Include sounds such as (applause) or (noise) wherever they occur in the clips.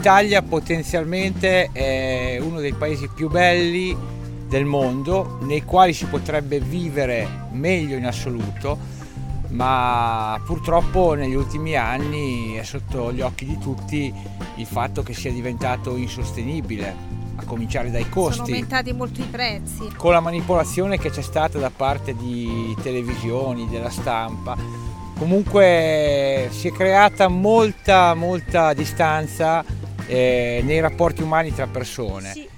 l'Italia potenzialmente è uno dei paesi più belli del mondo, nei quali si potrebbe vivere meglio in assoluto, ma purtroppo negli ultimi anni è sotto gli occhi di tutti il fatto che sia diventato insostenibile, a cominciare dai costi. Sono aumentati molto i prezzi. Con la manipolazione che c'è stata da parte di televisioni, della stampa, comunque si è creata molta, molta distanza eh, nei rapporti umani tra persone. Sì.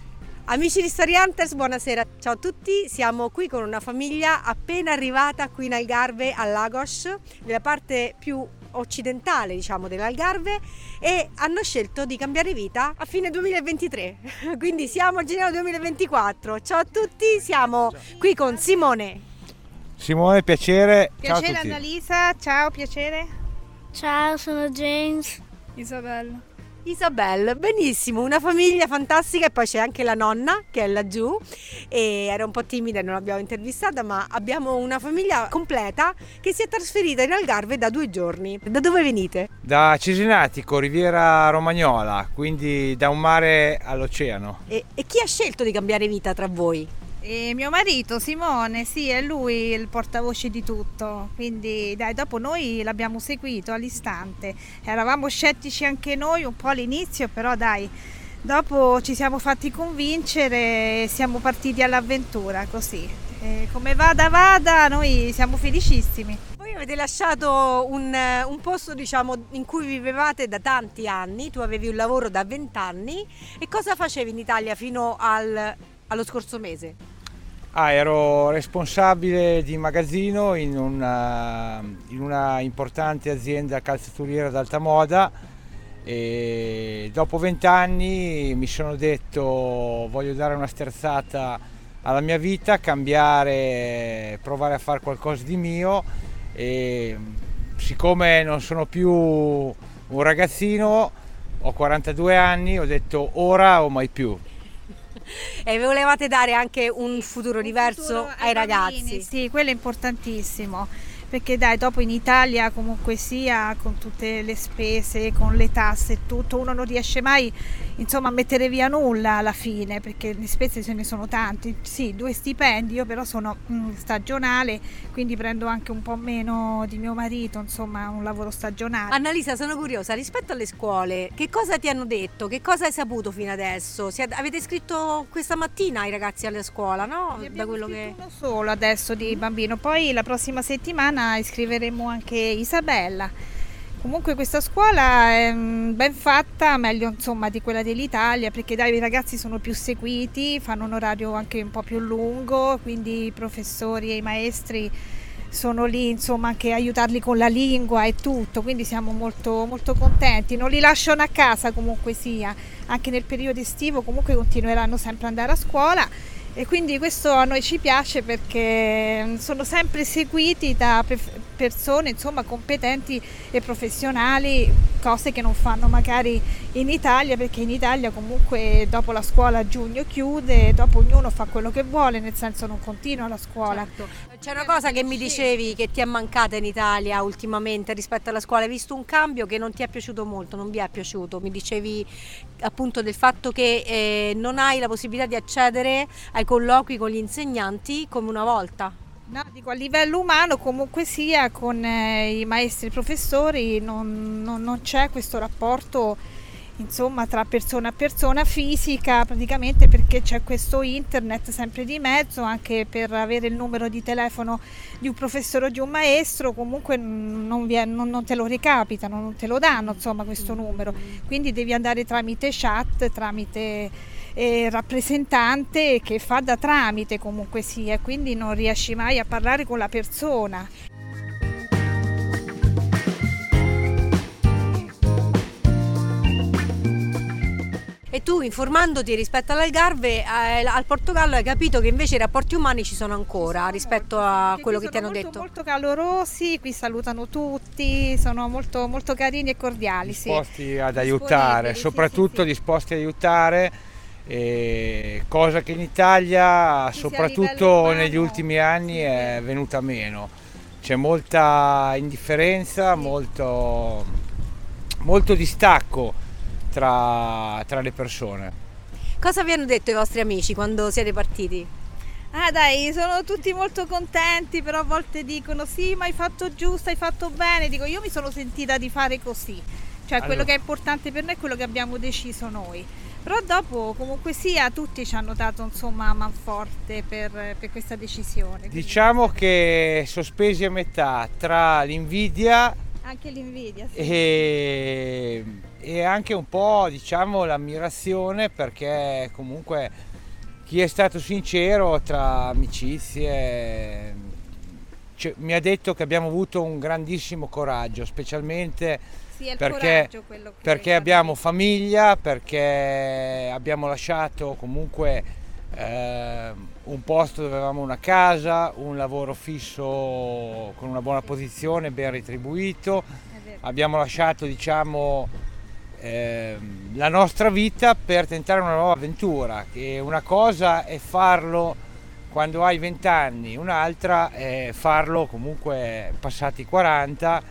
Amici di Story Hunters, buonasera. Ciao a tutti, siamo qui con una famiglia appena arrivata qui in Algarve, a Lagos, nella parte più occidentale diciamo dell'Algarve e hanno scelto di cambiare vita a fine 2023 (laughs) quindi siamo a gennaio 2024 ciao a tutti siamo qui con Simone. Simone piacere. Piacere Annalisa. Ciao piacere. Ciao sono James. Isabella Isabel, benissimo, una famiglia fantastica e poi c'è anche la nonna che è laggiù e era un po' timida e non l'abbiamo intervistata ma abbiamo una famiglia completa che si è trasferita in Algarve da due giorni. Da dove venite? Da Cesenatico, Riviera Romagnola, quindi da un mare all'oceano. E, e chi ha scelto di cambiare vita tra voi? E mio marito Simone, sì, è lui il portavoce di tutto, quindi dai, dopo noi l'abbiamo seguito all'istante. Eravamo scettici anche noi un po' all'inizio, però dai, dopo ci siamo fatti convincere e siamo partiti all'avventura così. E come vada vada, noi siamo felicissimi. Voi avete lasciato un, un posto diciamo, in cui vivevate da tanti anni, tu avevi un lavoro da vent'anni e cosa facevi in Italia fino al, allo scorso mese? Ah, ero responsabile di magazzino in una, in una importante azienda calzaturiera d'alta moda e dopo vent'anni mi sono detto voglio dare una sterzata alla mia vita, cambiare, provare a fare qualcosa di mio e siccome non sono più un ragazzino, ho 42 anni, ho detto ora o mai più. (laughs) e volevate dare anche un futuro un diverso futuro ai, ai ragazzi. Sì, quello è importantissimo perché dai, dopo in Italia comunque sia con tutte le spese, con le tasse e tutto, uno non riesce mai insomma, mettere via nulla alla fine perché le spese ce ne sono tante. Sì, due stipendi, io però sono mh, stagionale, quindi prendo anche un po' meno di mio marito, insomma, un lavoro stagionale. Annalisa, sono curiosa, rispetto alle scuole, che cosa ti hanno detto? Che cosa hai saputo fino adesso? Avete scritto questa mattina ai ragazzi alla scuola, no? Da quello che... uno solo adesso di bambino, poi la prossima settimana iscriveremo anche Isabella. Comunque questa scuola è mm, ben fatta, meglio insomma di quella dell'Italia, perché dai, i ragazzi sono più seguiti, fanno un orario anche un po' più lungo, quindi i professori e i maestri sono lì insomma anche aiutarli con la lingua e tutto, quindi siamo molto, molto contenti. Non li lasciano a casa comunque sia, anche nel periodo estivo comunque continueranno sempre ad andare a scuola e quindi questo a noi ci piace perché sono sempre seguiti da persone insomma, competenti e professionali, cose che non fanno magari in Italia perché in Italia comunque dopo la scuola a giugno chiude, dopo ognuno fa quello che vuole, nel senso non continua la scuola. Certo. C'è una cosa che mi dicevi che ti è mancata in Italia ultimamente rispetto alla scuola, hai visto un cambio che non ti è piaciuto molto, non vi è piaciuto, mi dicevi appunto del fatto che eh, non hai la possibilità di accedere ai colloqui con gli insegnanti come una volta. No, dico a livello umano comunque sia con eh, i maestri e i professori non, non, non c'è questo rapporto insomma tra persona a persona fisica praticamente perché c'è questo internet sempre di mezzo anche per avere il numero di telefono di un professore o di un maestro comunque non, è, non, non te lo recapitano non te lo danno insomma questo numero. Quindi devi andare tramite chat tramite eh, rappresentante che fa da tramite comunque sia quindi non riesci mai a parlare con la persona E tu informandoti rispetto all'Algarve, eh, al Portogallo hai capito che invece i rapporti umani ci sono ancora rispetto a quello che ti hanno molto, detto? molto calorosi, qui salutano tutti, sono molto, molto carini e cordiali. Disposti sì. ad aiutare, soprattutto sì, sì, disposti ad aiutare. Eh, cosa che in Italia, Ci soprattutto negli ultimi anni, è venuta meno. C'è molta indifferenza, molto, molto distacco tra, tra le persone. Cosa vi hanno detto i vostri amici quando siete partiti? Ah dai, sono tutti molto contenti, però a volte dicono sì, ma hai fatto giusto, hai fatto bene. Dico, io mi sono sentita di fare così. Cioè Allora. quello che è importante per noi è quello che abbiamo deciso noi. Però dopo comunque sia tutti ci hanno dato insomma manforte per, per questa decisione. Quindi Diciamo che sospesi a metà tra l'invidia Anche l'invidia. Sì. e, e anche un po' diciamo l'ammirazione perché comunque chi è stato sincero tra amicizie cioè, mi ha detto che abbiamo avuto un grandissimo coraggio specialmente Sì, perché, coraggio perché abbiamo famiglia, perché abbiamo lasciato comunque eh, un posto dove avevamo una casa, un lavoro fisso con una buona posizione, ben retribuito, abbiamo lasciato diciamo ehm, la nostra vita per tentare una nuova avventura, che una cosa è farlo quando hai 20 anni, un'altra è farlo comunque passati 40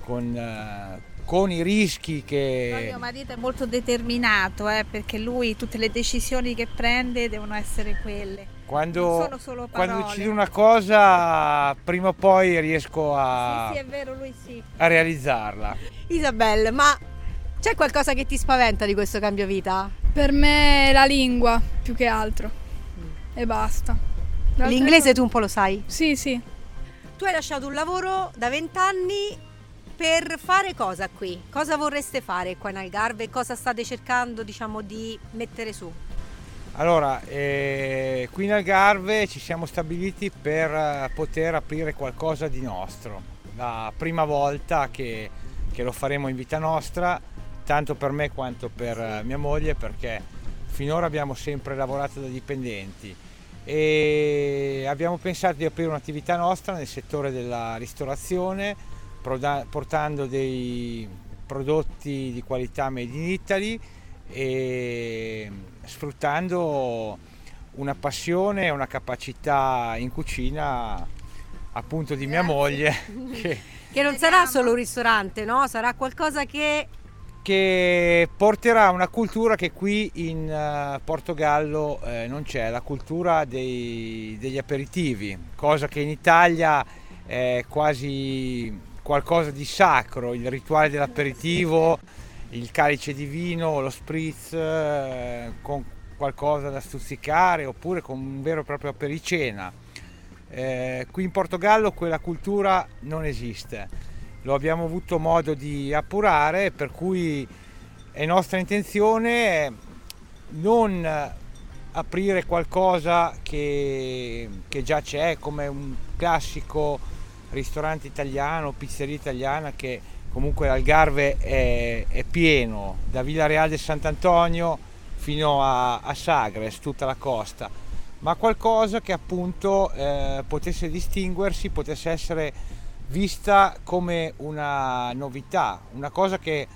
con, eh, con i rischi che... mio marito è molto determinato eh, perché lui tutte le decisioni che prende devono essere quelle. Quando, sono solo quando decido una cosa, prima o poi riesco a, Sì, sì, è vero, lui sì. a realizzarla. Isabel, ma c'è qualcosa che ti spaventa di questo cambio vita? Per me la lingua più che altro. E basta. Le altre L'inglese tu un po' lo sai? Sì, sì. Tu hai lasciato un lavoro da vent'anni per fare cosa qui? Cosa vorreste fare qua in Algarve? Cosa state cercando diciamo di mettere su? Allora, eh, qui in Algarve ci siamo stabiliti per eh, poter aprire qualcosa di nostro. La prima volta che, che lo faremo in vita nostra, tanto per me quanto per eh, mia moglie, perché finora abbiamo sempre lavorato da dipendenti e abbiamo pensato di aprire un'attività nostra nel settore della ristorazione, portando dei prodotti di qualità made in Italy e sfruttando una passione e una capacità in cucina appunto di mia moglie (laughs) che, Che non sarà solo un ristorante, no? Sarà qualcosa che che porterà una cultura che qui in eh, Portogallo eh, non c'è, la cultura dei- degli aperitivi, cosa che in Italia è quasi qualcosa di sacro, il rituale dell'aperitivo, il calice di vino, lo spritz eh, con qualcosa da stuzzicare oppure con un vero e proprio apericena. Eh, qui in Portogallo quella cultura non esiste lo abbiamo avuto modo di appurare, per cui è nostra intenzione non aprire qualcosa che, che già c'è, come un classico ristorante italiano, pizzeria italiana che comunque l'Algarve è, è pieno, da Villareal del Sant'Antonio fino a, a Sagres, tutta la costa, ma qualcosa che appunto eh, potesse distinguersi, potesse essere vista come una novità, una cosa che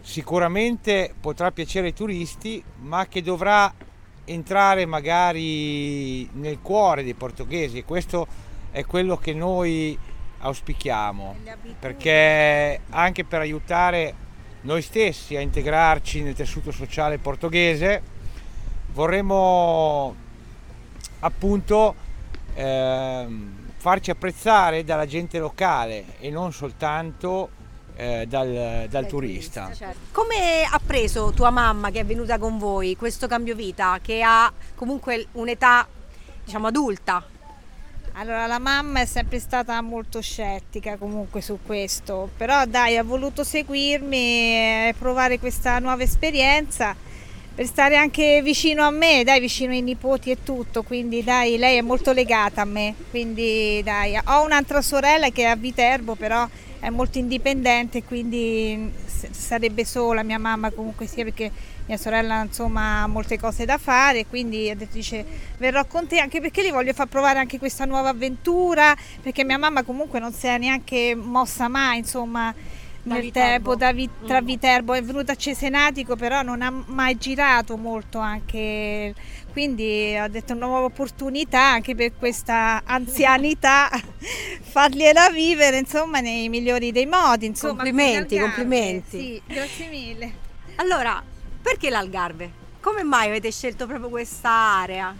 sicuramente potrà piacere ai turisti, ma che dovrà entrare magari nel cuore dei portoghesi e questo è quello che noi auspichiamo, perché anche per aiutare noi stessi a integrarci nel tessuto sociale portoghese vorremmo appunto ehm, farci apprezzare dalla gente locale e non soltanto eh, dal, dal turista. Certo. Come ha preso tua mamma che è venuta con voi questo cambio vita, che ha comunque un'età diciamo adulta? Allora, la mamma è sempre stata molto scettica comunque su questo, però dai, ha voluto seguirmi e provare questa nuova esperienza per stare anche vicino a me, dai, vicino ai nipoti e tutto, quindi dai, lei è molto legata a me, quindi dai, ho un'altra sorella che è a Viterbo, però è molto indipendente, quindi s- sarebbe sola mia mamma comunque sia perché mia sorella insomma ha molte cose da fare, quindi dice verrò con te anche perché gli voglio far provare anche questa nuova avventura, perché mia mamma comunque non si è neanche mossa mai, insomma, Da nel Viterbo. tempo da Vi- tra Mm. Viterbo, è venuta a Cesenatico, però non ha mai girato molto anche, quindi ho detto una nuova opportunità anche per questa anzianità, (laughs) fargliela vivere insomma nei migliori dei modi. Insomma, Complimenti, complimenti. Sì, grazie mille. Allora, perché l'Algarve? Come mai avete scelto proprio questa area?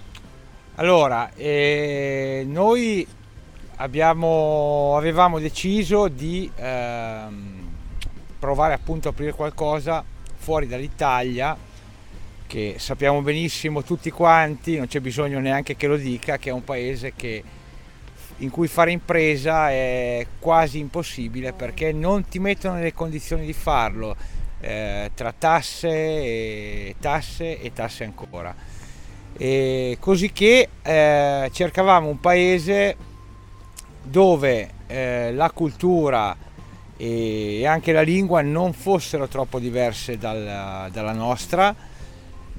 Allora, eh, noi abbiamo, avevamo deciso di ehm, provare appunto a aprire qualcosa fuori dall'Italia, che sappiamo benissimo tutti quanti, non c'è bisogno neanche che lo dica, che è un paese che, in cui fare impresa è quasi impossibile perché non ti mettono nelle condizioni di farlo, eh, tra tasse e tasse e tasse ancora. E così che eh, cercavamo un paese dove eh, la cultura e anche la lingua non fossero troppo diverse dal, dalla nostra,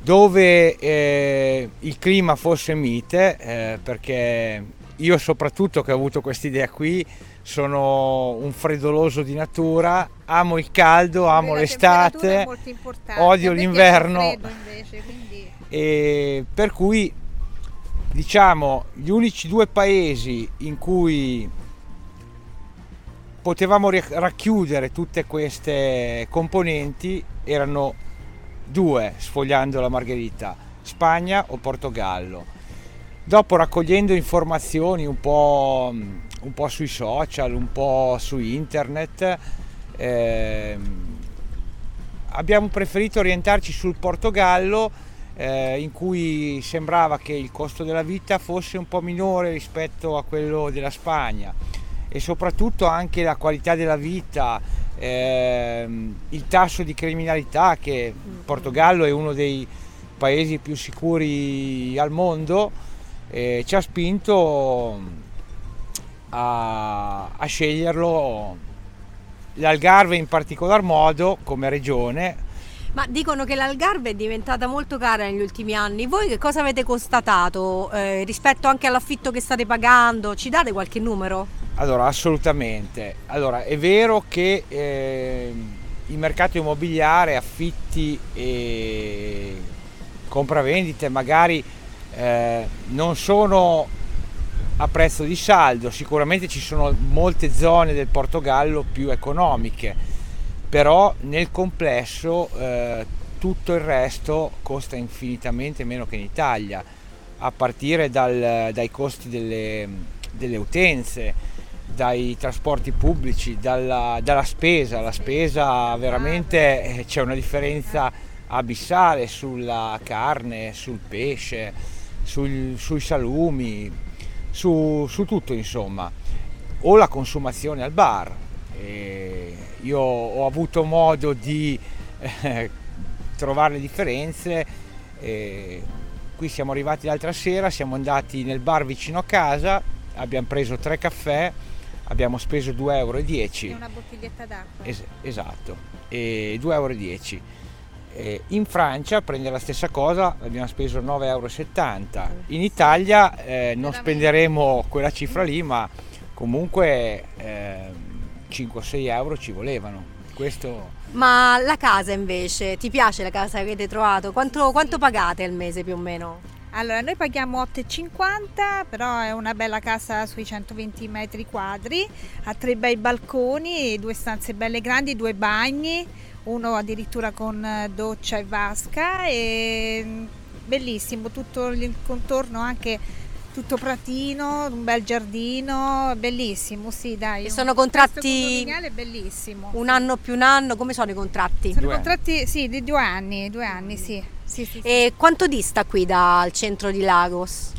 dove eh, il clima fosse mite, eh, perché io soprattutto che ho avuto questa idea qui sono un freddoloso di natura, amo il caldo, amo La l'estate, odio l'inverno. invece, quindi- e per cui diciamo gli unici due paesi in cui potevamo racchiudere tutte queste componenti erano due sfogliando la margherita Spagna o Portogallo. Dopo raccogliendo informazioni un po', un po' sui social un po' su internet ehm, abbiamo preferito orientarci sul Portogallo eh, in cui sembrava che il costo della vita fosse un po' minore rispetto a quello della Spagna e soprattutto anche la qualità della vita, ehm, il tasso di criminalità che il Portogallo è uno dei paesi più sicuri al mondo, eh, ci ha spinto a, a sceglierlo l'Algarve in particolar modo come regione Ma dicono che l'Algarve è diventata molto cara negli ultimi anni. Voi che cosa avete constatato eh, rispetto anche all'affitto che state pagando? Ci date qualche numero? Allora, assolutamente. Allora, è vero che eh, il mercato immobiliare, affitti e compravendite magari eh, non sono a prezzo di saldo, sicuramente ci sono molte zone del Portogallo più economiche, però nel complesso eh, tutto il resto costa infinitamente meno che in Italia, a partire dal- dai costi delle, delle utenze, dai trasporti pubblici, dalla, dalla spesa. La spesa veramente eh, c'è una differenza abissale sulla carne, sul pesce, sul- sui salumi, su, su tutto insomma. O la consumazione al bar. E io ho avuto modo di eh, trovare le differenze. e qui siamo arrivati l'altra sera, siamo andati nel bar vicino a casa, abbiamo preso tre caffè, abbiamo speso 2,10 euro. E una bottiglietta d'acqua. Es- esatto, e 2,10 euro. Eh, in Francia a prendere la stessa cosa abbiamo speso 9,70 euro. In Italia eh, non spenderemo quella cifra lì, ma comunque 5-6 euro ci volevano. Questo Ma la casa invece, ti piace la casa che avete trovato? Quanto, quanto pagate al mese più o meno? Allora, noi paghiamo 8,50, però è una bella casa sui 120 metri quadri, ha tre bei balconi, due stanze belle grandi, due bagni, uno addirittura con eh, doccia e vasca e mm, bellissimo, tutto il contorno anche tutto pratino, un bel giardino, bellissimo, sì dai. E un sono contesto contratti condominiale bellissimo. Un anno più un anno, come sono i contratti? Sono Due anni. contratti, sì, di due anni, due anni, sì. Sì, sì, sì. E quanto dista qui dal centro di Lagos?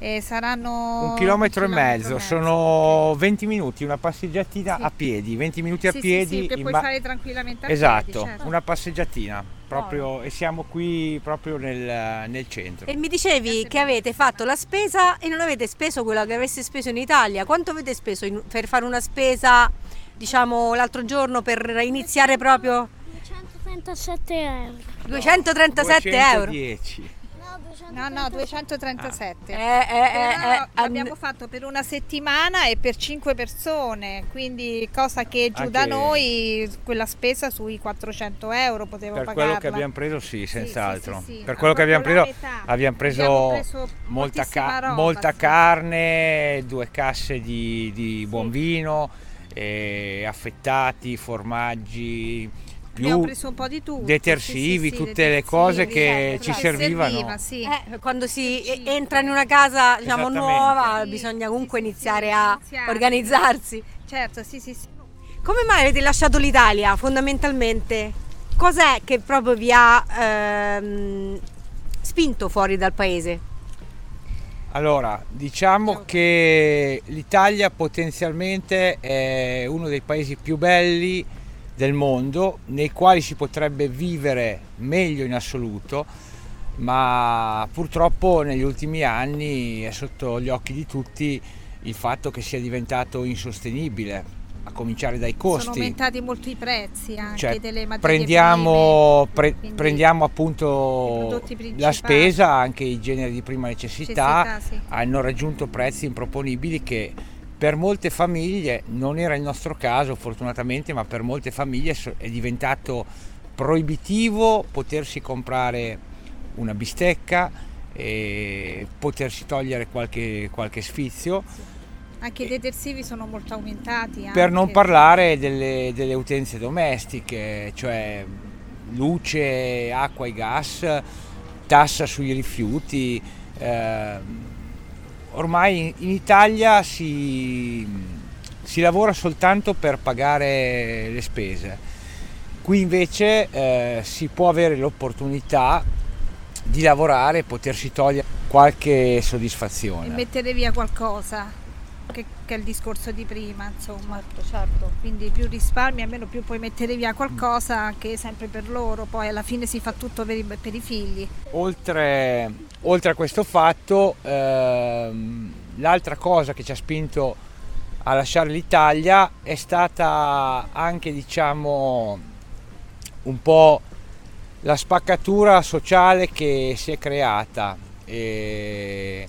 E saranno un chilometro e chilometro mezzo, sono 20 minuti, una passeggiatina Sì. a piedi, 20 minuti a Sì, piedi. sì, che puoi ba- fare tranquillamente a Esatto, piedi, certo. una passeggiatina proprio e siamo qui proprio nel, nel centro. E mi dicevi che avete fatto la spesa e non avete speso quello che avreste speso in Italia. Quanto avete speso in- per fare una spesa, diciamo, l'altro giorno per iniziare proprio 237 euro. 237 euro? 210. No, No, no, 237. Eh, eh, eh, Però eh, l'abbiamo fatto per una settimana e per 5 persone, quindi cosa che giù da Anche- noi quella spesa sui 400 euro potevo Per pagarla. quello che abbiamo preso sì, senz'altro. sì, sì, sì. Per quello che abbiamo Proprio preso metà. abbiamo preso, Abbiamo preso molta, moltissima ca- roba, molta sì. carne, due casse di, di buon vino, eh, affettati, formaggi, Abbiamo preso un po' di tutto. detersivi, sì, sì, tutte le cose detersivi, che certo, ci servivano. serviva, sì. Eh, quando si entra in una casa diciamo, nuova Sì, bisogna comunque iniziare sì, a iniziare. organizzarsi. Certo, sì, sì, sì. Come mai avete lasciato l'Italia fondamentalmente? Cos'è che proprio vi ha ehm, spinto fuori dal paese? Allora, diciamo che l'Italia potenzialmente è uno dei paesi più belli del mondo, nei quali si potrebbe vivere meglio in assoluto, ma purtroppo negli ultimi anni è sotto gli occhi di tutti il fatto che sia diventato insostenibile, a cominciare dai Sono costi. aumentati molto i prezzi anche Cioè, delle materie prendiamo, prime, pre- prendiamo appunto la spesa, anche i generi di prima necessità, necessità, sì. hanno raggiunto prezzi improponibili che per molte famiglie, non era il nostro caso fortunatamente, ma per molte famiglie è diventato proibitivo potersi comprare una bistecca e potersi togliere qualche, qualche sfizio, Anche i detersivi sono molto aumentati. per anche. non parlare delle, delle utenze domestiche, cioè luce, acqua e gas, tassa sui rifiuti. ehm, ormai in, Italia si, si lavora soltanto per pagare le spese. Qui invece eh, si può avere l'opportunità di lavorare e potersi togliere qualche E soddisfazione. mettere via qualcosa, che, che è il discorso di prima, insomma. certo. Quindi più risparmi, almeno più puoi mettere via qualcosa, anche sempre per loro, poi alla fine si fa tutto per i, per i figli. Oltre, oltre a questo fatto, ehm, l'altra cosa che ci ha spinto a lasciare l'Italia è stata anche, diciamo, un po' la spaccatura sociale che si è creata. E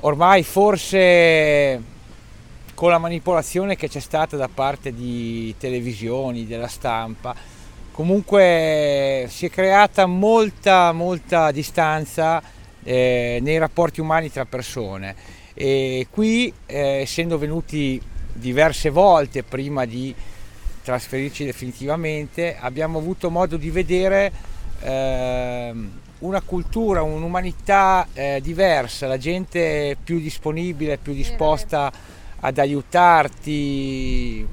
ormai forse con la manipolazione che c'è stata da parte di televisioni, della stampa, comunque si è creata molta, molta distanza eh, nei rapporti umani tra persone e qui, eh, essendo venuti diverse volte prima di trasferirci definitivamente, abbiamo avuto modo di vedere ehm, una cultura, un'umanità eh, diversa, la gente più disponibile, più disposta ad aiutarti.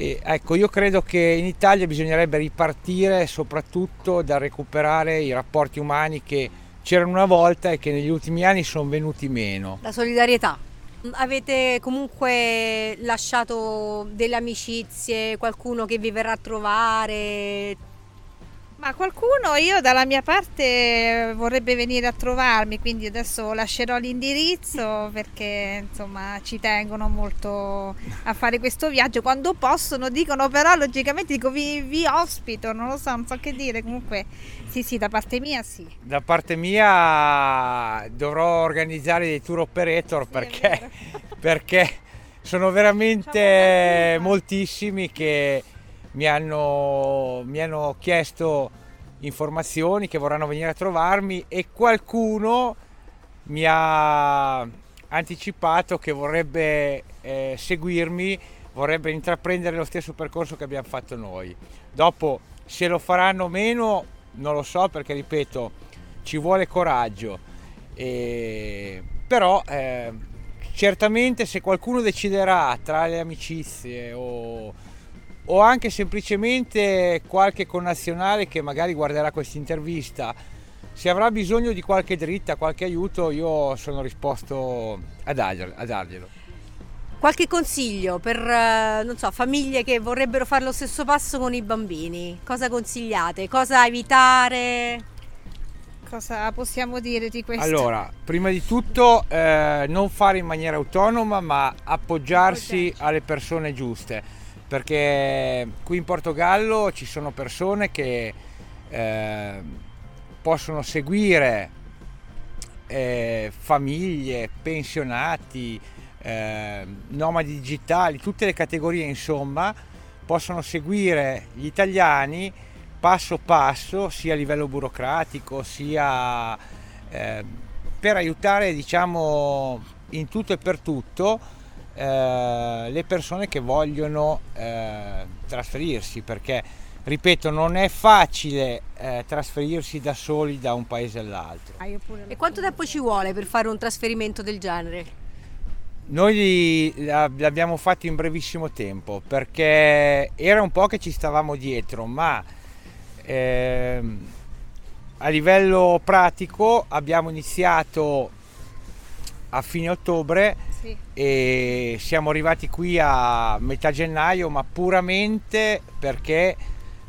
E, ecco, io credo che in Italia bisognerebbe ripartire soprattutto da recuperare i rapporti umani che c'erano una volta e che negli ultimi anni sono venuti meno. La solidarietà. Avete comunque lasciato delle amicizie, qualcuno che vi verrà a trovare? Ma qualcuno io dalla mia parte vorrebbe venire a trovarmi, quindi adesso lascerò l'indirizzo perché insomma ci tengono molto a fare questo viaggio. Quando possono dicono però logicamente dico vi, vi ospito, non lo so, non so che dire, comunque sì sì da parte mia sì. Da parte mia dovrò organizzare dei tour operator perché, (laughs) perché sono veramente moltissimi che mi hanno, mi hanno chiesto informazioni, che vorranno venire a trovarmi e qualcuno mi ha anticipato che vorrebbe eh, seguirmi, vorrebbe intraprendere lo stesso percorso che abbiamo fatto noi. Dopo se lo faranno o meno non lo so perché ripeto ci vuole coraggio, e- però eh, certamente se qualcuno deciderà tra le amicizie o, o anche semplicemente qualche connazionale che magari guarderà questa intervista, se avrà bisogno di qualche dritta, qualche aiuto, io sono disposto a, darglielo- a darglielo. Qualche consiglio per, eh, non so, famiglie che vorrebbero fare lo stesso passo con i bambini? Cosa consigliate? Cosa evitare? Cosa possiamo dire di questo? Allora, prima di tutto eh, non fare in maniera autonoma, ma appoggiarsi Appoggiarci. alle persone giuste, perché qui in Portogallo ci sono persone che eh, possono seguire eh, famiglie, pensionati, eh, nomadi digitali, tutte le categorie insomma, possono seguire gli italiani passo passo, sia a livello burocratico, sia eh, per aiutare diciamo in tutto e per tutto eh, le persone che vogliono eh, trasferirsi perché ripeto, non è facile eh, trasferirsi da soli da un paese all'altro. Ah, E quanto tempo ci vuole per fare un trasferimento del genere? Noi l'abbiamo fatto in brevissimo tempo perché era un po' che ci stavamo dietro, ma ehm, a livello pratico abbiamo iniziato a fine ottobre Sì. e siamo arrivati qui a metà gennaio, ma puramente perché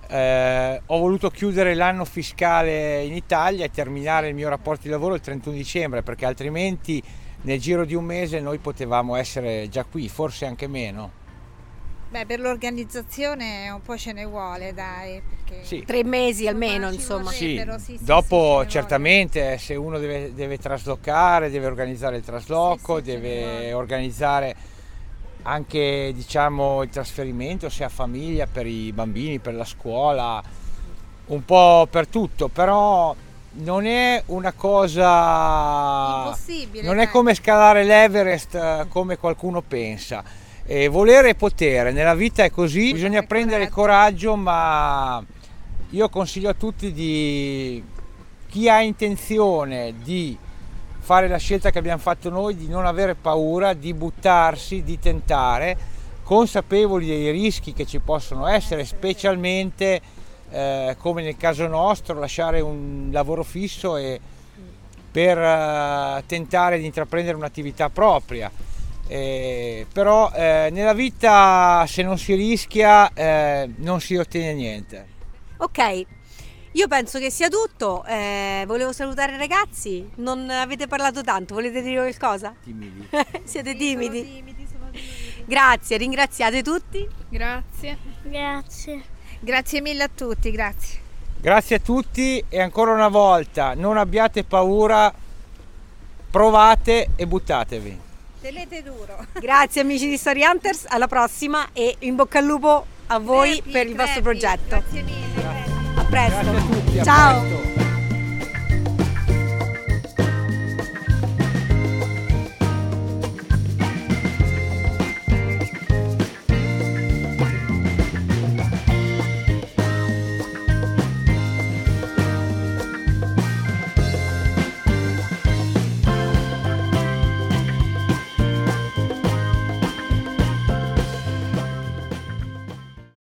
eh, ho voluto chiudere l'anno fiscale in Italia e terminare il mio rapporto di lavoro il 31 dicembre, perché altrimenti nel giro di un mese noi potevamo essere già qui, forse anche meno. Beh, per l'organizzazione un po' ce ne vuole, dai. Perché... Sì. Tre mesi almeno, ci insomma. Sì, sì, sì, dopo certamente se uno deve, deve traslocare, deve organizzare il trasloco, deve organizzare anche diciamo, il trasferimento, se ha famiglia, per i bambini, per la scuola, un po' per tutto, però non è una cosa... Impossibile. Non è dai. come scalare l'Everest eh, come qualcuno pensa. E volere e potere, nella vita è così, bisogna È prendere coraggio, ma io consiglio a tutti di chi ha intenzione di fare la scelta che abbiamo fatto noi, di non avere paura, di buttarsi, di tentare, consapevoli dei rischi che ci possono essere, specialmente eh, come nel caso nostro, lasciare un lavoro fisso e per eh, tentare di intraprendere un'attività propria. Eh, però eh, nella vita se non si rischia eh, non si ottiene niente. Ok, io penso che sia tutto. Eh, volevo salutare i ragazzi. Non avete parlato tanto, volete dire qualcosa? Timidi. (laughs) Siete Sì, timidi? sono timidi, sono timidi. Grazie, ringraziate tutti. Grazie. Grazie. Grazie mille a tutti, grazie. Grazie a tutti e ancora una volta non abbiate paura, provate e buttatevi. Tenete duro. (laughs) Grazie amici di Story Hunters, alla prossima e in bocca al lupo a voi Crepi, per il vostro crepi. progetto. Grazie mille. A presto. A tutti, a Ciao. presto.